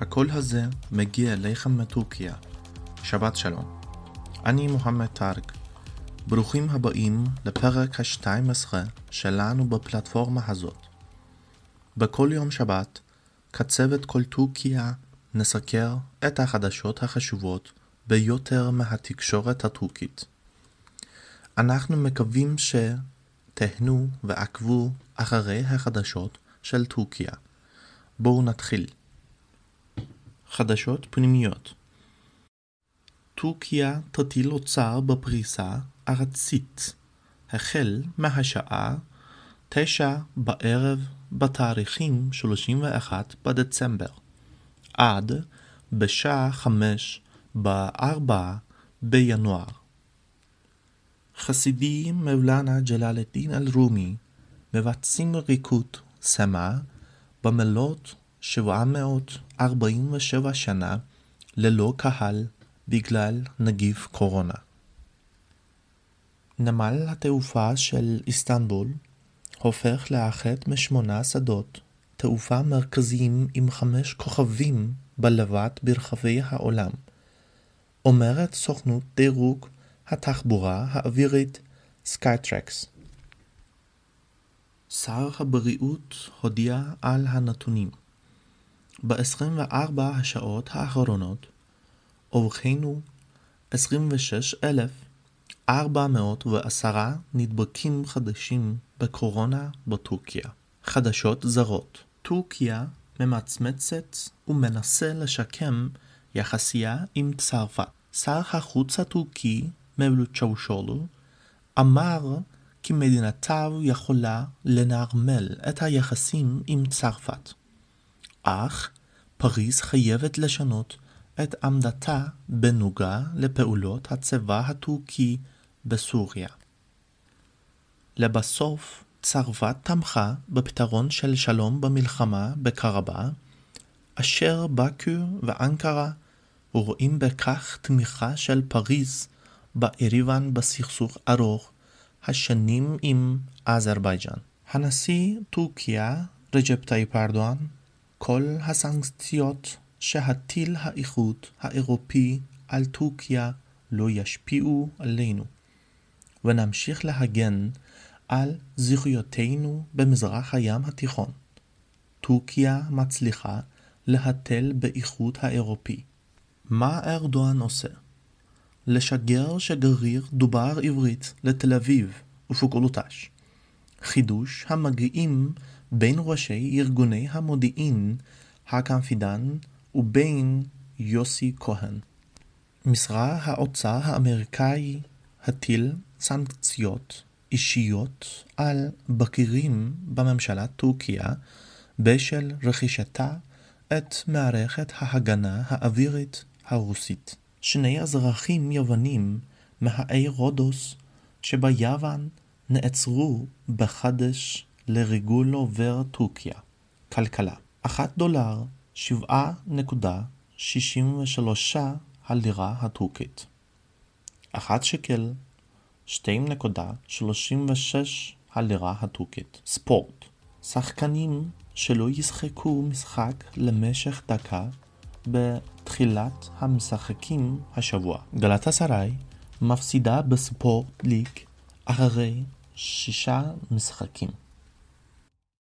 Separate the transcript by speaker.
Speaker 1: הקול הזה מגיע אליכם מטורקיה. שבת שלום. אני מוחמד טארק. ברוכים הבאים לפרק ה-12 שלנו בפלטפורמה הזאת. בכל יום שבת, כצוות כל טורקיה נסקר את החדשות החשובות ביותר מהתקשורת הטורקית. אנחנו מקווים שתהנו ועקבו אחרי החדשות של טורקיה. בואו נתחיל. חדשות פנימיות טורקיה תטיל אוצר בפריסה ארצית החל מהשעה תשע בערב בתאריכים 31 בדצמבר עד בשעה חמש בארבע בינואר. חסידים מולנה ג'לאל א-דין אל-רומי מבצעים ריקוד סמא במלות 747 שנה ללא קהל בגלל נגיף קורונה. נמל התעופה של איסטנבול הופך לאחד משמונה שדות תעופה מרכזיים עם חמש כוכבים בלבד ברחבי העולם, אומרת סוכנות דירוג התחבורה האווירית Skytrax. שר הבריאות הודיע על הנתונים. ב-24 השעות האחרונות אובחנו 26,410 נדבקים חדשים בקורונה בטורקיה. חדשות זרות טורקיה ממצמצת ומנסה לשקם יחסיה עם צרפת. שר החוץ הטורקי מבלוט צ'אושולו אמר כי מדינתו יכולה לנרמל את היחסים עם צרפת. אך פריז חייבת לשנות את עמדתה בנוגע לפעולות הצבא הטורקי בסוריה. לבסוף, צרפת תמכה בפתרון של שלום במלחמה בקרבה, אשר באקו ואנקרה רואים בכך תמיכה של פריז באיריוון בסכסוך ארוך השנים עם אזרבייג'אן. הנשיא טורקיה רג'פ טאיפ ארדואן כל הסנקציות שהטיל האיחוד האירופי על טורקיה לא ישפיעו עלינו, ונמשיך להגן על זכויותינו במזרח הים התיכון. טורקיה מצליחה להתל באיחוד האירופי. מה ארדואן עושה? לשגר שגריר דובר עברית לתל אביב ופוקולוטש. חידוש המגיעים בין ראשי ארגוני המודיעין הקנפידן ובין יוסי כהן. משרד האוצר האמריקאי הטיל סנקציות אישיות על בכירים בממשלת טורקיה בשל רכישתה את מערכת ההגנה האווירית הרוסית. שני אזרחים יוונים מהאי רודוס שביוון נעצרו בחדש לריגול עובר טורקיה. כלכלה 1 דולר 7.63 הלירה הטורקית. 1 שקל 2.36 הלירה הטורקית. ספורט שחקנים שלא ישחקו משחק למשך דקה בתחילת המשחקים השבוע. גלת אסריי מפסידה בספורט ליג אחרי שישה משחקים.